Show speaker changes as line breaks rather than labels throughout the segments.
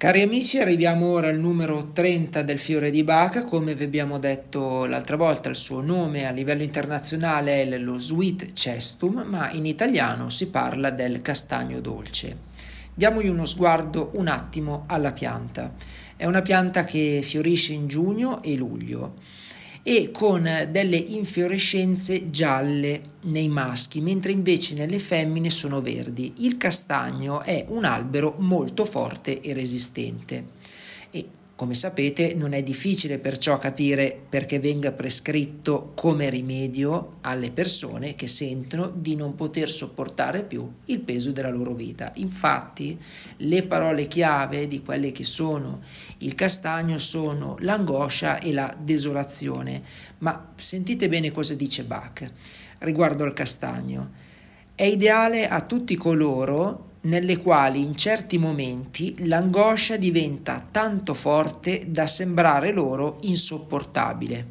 Cari amici, arriviamo ora al numero 30 del fiore di Bach. Come vi abbiamo detto l'altra volta, il suo nome a livello internazionale è lo Sweet Cestum, ma in italiano si parla del castagno dolce. Diamogli uno sguardo un attimo alla pianta. È una pianta che fiorisce in giugno e luglio e con delle infiorescenze gialle nei maschi, mentre invece nelle femmine sono verdi. Il castagno è un albero molto forte e resistente. Come sapete non è difficile perciò capire perché venga prescritto come rimedio alle persone che sentono di non poter sopportare più il peso della loro vita. Infatti le parole chiave di quelle che sono il castagno sono l'angoscia e la desolazione. Ma sentite bene cosa dice Bach riguardo al castagno. È ideale a tutti coloro nelle quali in certi momenti l'angoscia diventa tanto forte da sembrare loro insopportabile,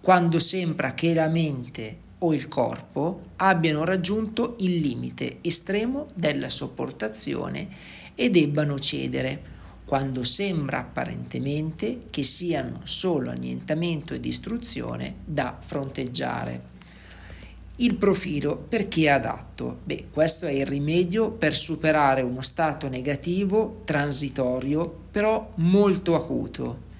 quando sembra che la mente o il corpo abbiano raggiunto il limite estremo della sopportazione e debbano cedere, quando sembra apparentemente che siano solo annientamento e distruzione da fronteggiare. Il profilo per chi è adatto? Beh, questo è il rimedio per superare uno stato negativo transitorio, però molto acuto,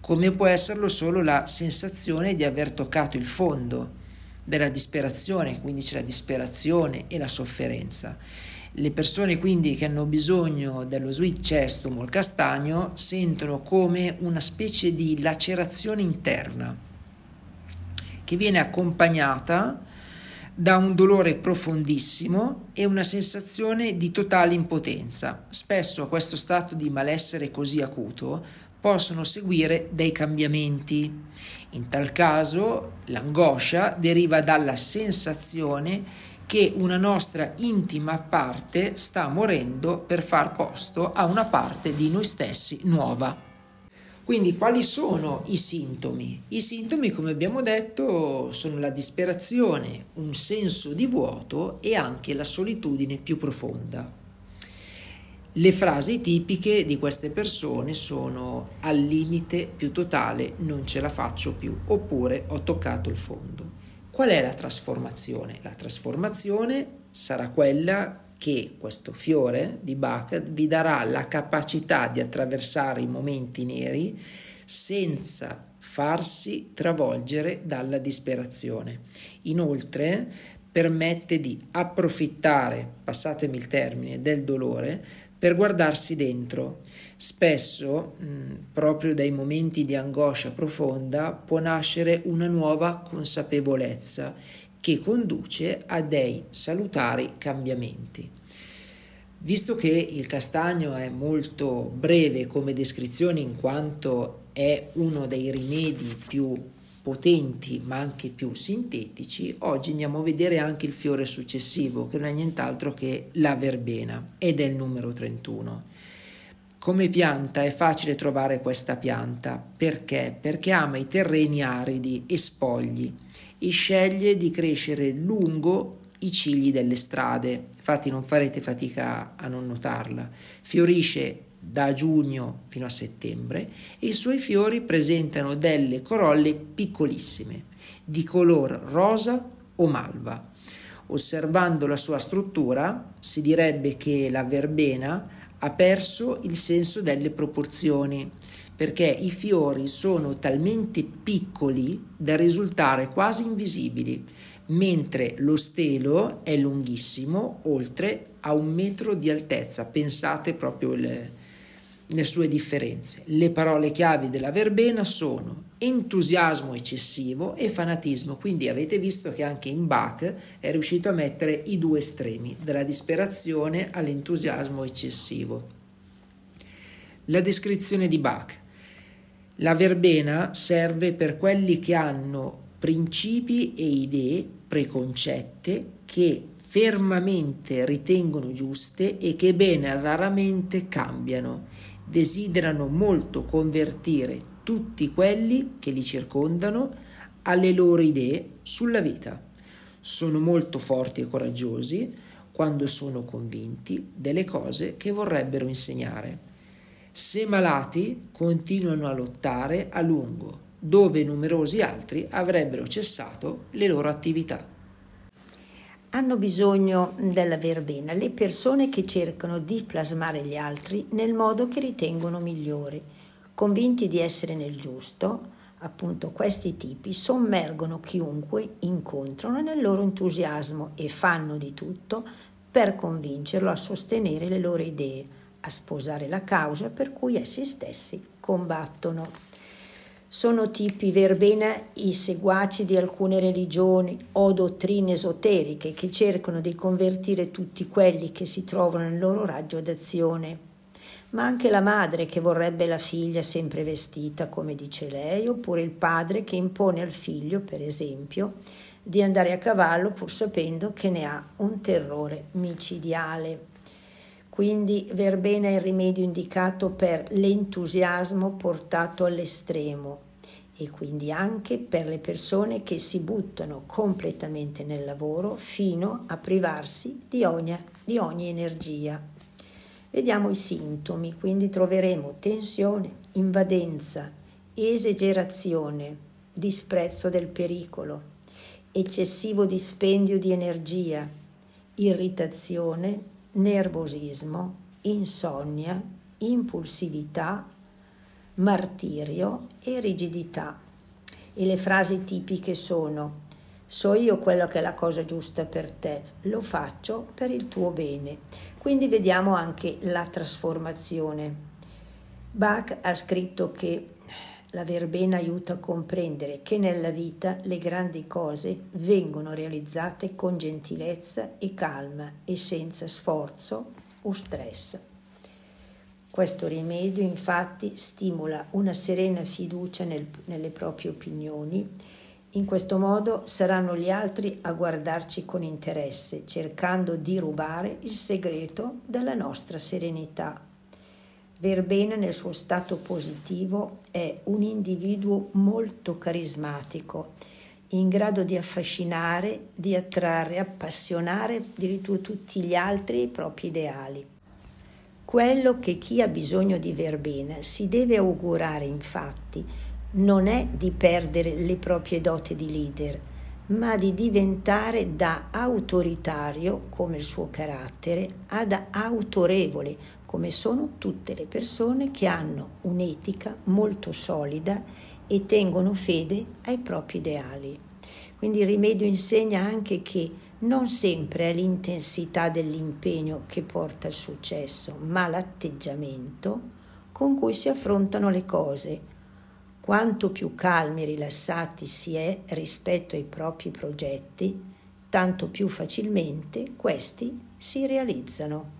come può esserlo solo la sensazione di aver toccato il fondo della disperazione, quindi c'è la disperazione e la sofferenza. Le persone quindi che hanno bisogno dello sweet cestum o il castagno sentono come una specie di lacerazione interna che viene accompagnata da un dolore profondissimo e una sensazione di totale impotenza. Spesso a questo stato di malessere così acuto possono seguire dei cambiamenti. In tal caso l'angoscia deriva dalla sensazione che una nostra intima parte sta morendo per far posto a una parte di noi stessi nuova. Quindi quali sono i sintomi? I sintomi, come abbiamo detto, sono la disperazione, un senso di vuoto e anche la solitudine più profonda. Le frasi tipiche di queste persone sono al limite più totale, non ce la faccio più, oppure ho toccato il fondo. Qual è la trasformazione? La trasformazione sarà quella che questo fiore di Bach vi darà la capacità di attraversare i momenti neri senza farsi travolgere dalla disperazione. Inoltre permette di approfittare, passatemi il termine, del dolore per guardarsi dentro. Spesso, mh, proprio dai momenti di angoscia profonda, può nascere una nuova consapevolezza che conduce a dei salutari cambiamenti. Visto che il castagno è molto breve come descrizione in quanto è uno dei rimedi più potenti ma anche più sintetici, oggi andiamo a vedere anche il fiore successivo che non è nient'altro che la verbena ed è il numero 31. Come pianta è facile trovare questa pianta perché? Perché ama i terreni aridi e spogli e sceglie di crescere lungo i cigli delle strade. Infatti non farete fatica a non notarla. Fiorisce da giugno fino a settembre e i suoi fiori presentano delle corolle piccolissime di color rosa o malva. Osservando la sua struttura si direbbe che la verbena ha perso il senso delle proporzioni perché i fiori sono talmente piccoli da risultare quasi invisibili, mentre lo stelo è lunghissimo, oltre a un metro di altezza. Pensate proprio le, le sue differenze. Le parole chiavi della verbena sono entusiasmo eccessivo e fanatismo, quindi avete visto che anche in Bach è riuscito a mettere i due estremi, dalla disperazione all'entusiasmo eccessivo. La descrizione di Bach. La verbena serve per quelli che hanno principi e idee preconcette che fermamente ritengono giuste e che bene raramente cambiano. Desiderano molto convertire tutti quelli che li circondano alle loro idee sulla vita. Sono molto forti e coraggiosi quando sono convinti delle cose che vorrebbero insegnare. Se malati, continuano a lottare a lungo, dove numerosi altri avrebbero cessato le loro attività
hanno bisogno della verbena le persone che cercano di plasmare gli altri nel modo che ritengono migliore, convinti di essere nel giusto, appunto questi tipi sommergono chiunque incontrano nel loro entusiasmo e fanno di tutto per convincerlo a sostenere le loro idee, a sposare la causa per cui essi stessi combattono sono tipi verbena i seguaci di alcune religioni o dottrine esoteriche che cercano di convertire tutti quelli che si trovano nel loro raggio d'azione. Ma anche la madre che vorrebbe la figlia sempre vestita come dice lei, oppure il padre che impone al figlio, per esempio, di andare a cavallo pur sapendo che ne ha un terrore micidiale. Quindi verbena è il rimedio indicato per l'entusiasmo portato all'estremo e quindi anche per le persone che si buttano completamente nel lavoro fino a privarsi di ogni, di ogni energia. Vediamo i sintomi, quindi troveremo tensione, invadenza, esagerazione, disprezzo del pericolo, eccessivo dispendio di energia, irritazione, nervosismo, insonnia, impulsività, martirio e rigidità. E le frasi tipiche sono so io quello che è la cosa giusta per te, lo faccio per il tuo bene. Quindi vediamo anche la trasformazione. Bach ha scritto che la verbena aiuta a comprendere che nella vita le grandi cose vengono realizzate con gentilezza e calma e senza sforzo o stress. Questo rimedio infatti stimola una serena fiducia nel, nelle proprie opinioni. In questo modo saranno gli altri a guardarci con interesse, cercando di rubare il segreto della nostra serenità. Verbena nel suo stato positivo è un individuo molto carismatico, in grado di affascinare, di attrarre, appassionare addirittura tutti gli altri i propri ideali. Quello che chi ha bisogno di verbena si deve augurare infatti non è di perdere le proprie doti di leader, ma di diventare da autoritario, come il suo carattere, ad autorevole, come sono tutte le persone che hanno un'etica molto solida e tengono fede ai propri ideali. Quindi il rimedio insegna anche che non sempre è l'intensità dell'impegno che porta al successo, ma l'atteggiamento con cui si affrontano le cose. Quanto più calmi e rilassati si è rispetto ai propri progetti, tanto più facilmente questi si realizzano.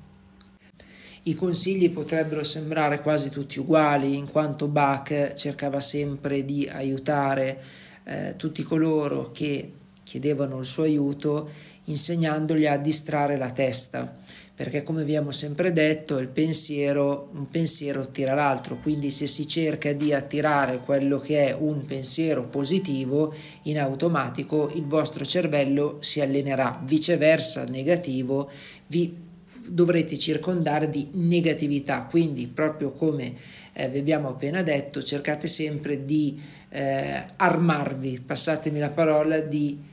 I consigli potrebbero sembrare quasi tutti uguali, in quanto Bach cercava sempre di aiutare eh, tutti coloro che chiedevano il suo aiuto insegnandogli a distrarre la testa perché come abbiamo sempre detto il pensiero, un pensiero attira l'altro, quindi se si cerca di attirare quello che è un pensiero positivo, in automatico il vostro cervello si allenerà, viceversa negativo vi dovrete circondare di negatività, quindi proprio come eh, vi abbiamo appena detto, cercate sempre di eh, armarvi, passatemi la parola, di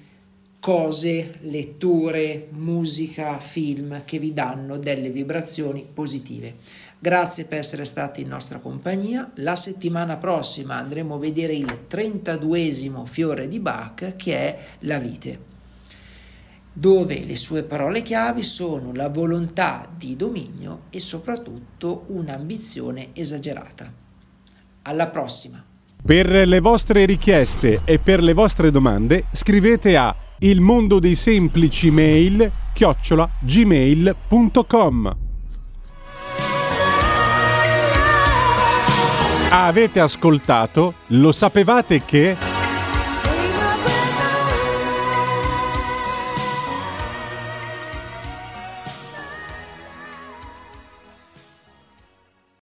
cose, letture, musica, film che vi danno delle vibrazioni positive. Grazie per essere stati in nostra compagnia. La settimana prossima andremo a vedere il 32esimo fiore di Bach che è la vite dove le sue parole chiavi sono la volontà di dominio e soprattutto un'ambizione esagerata. Alla prossima!
Per le vostre richieste e per le vostre domande scrivete a il mondo dei semplici mail chiocciola gmail.com Avete ascoltato? Lo sapevate che...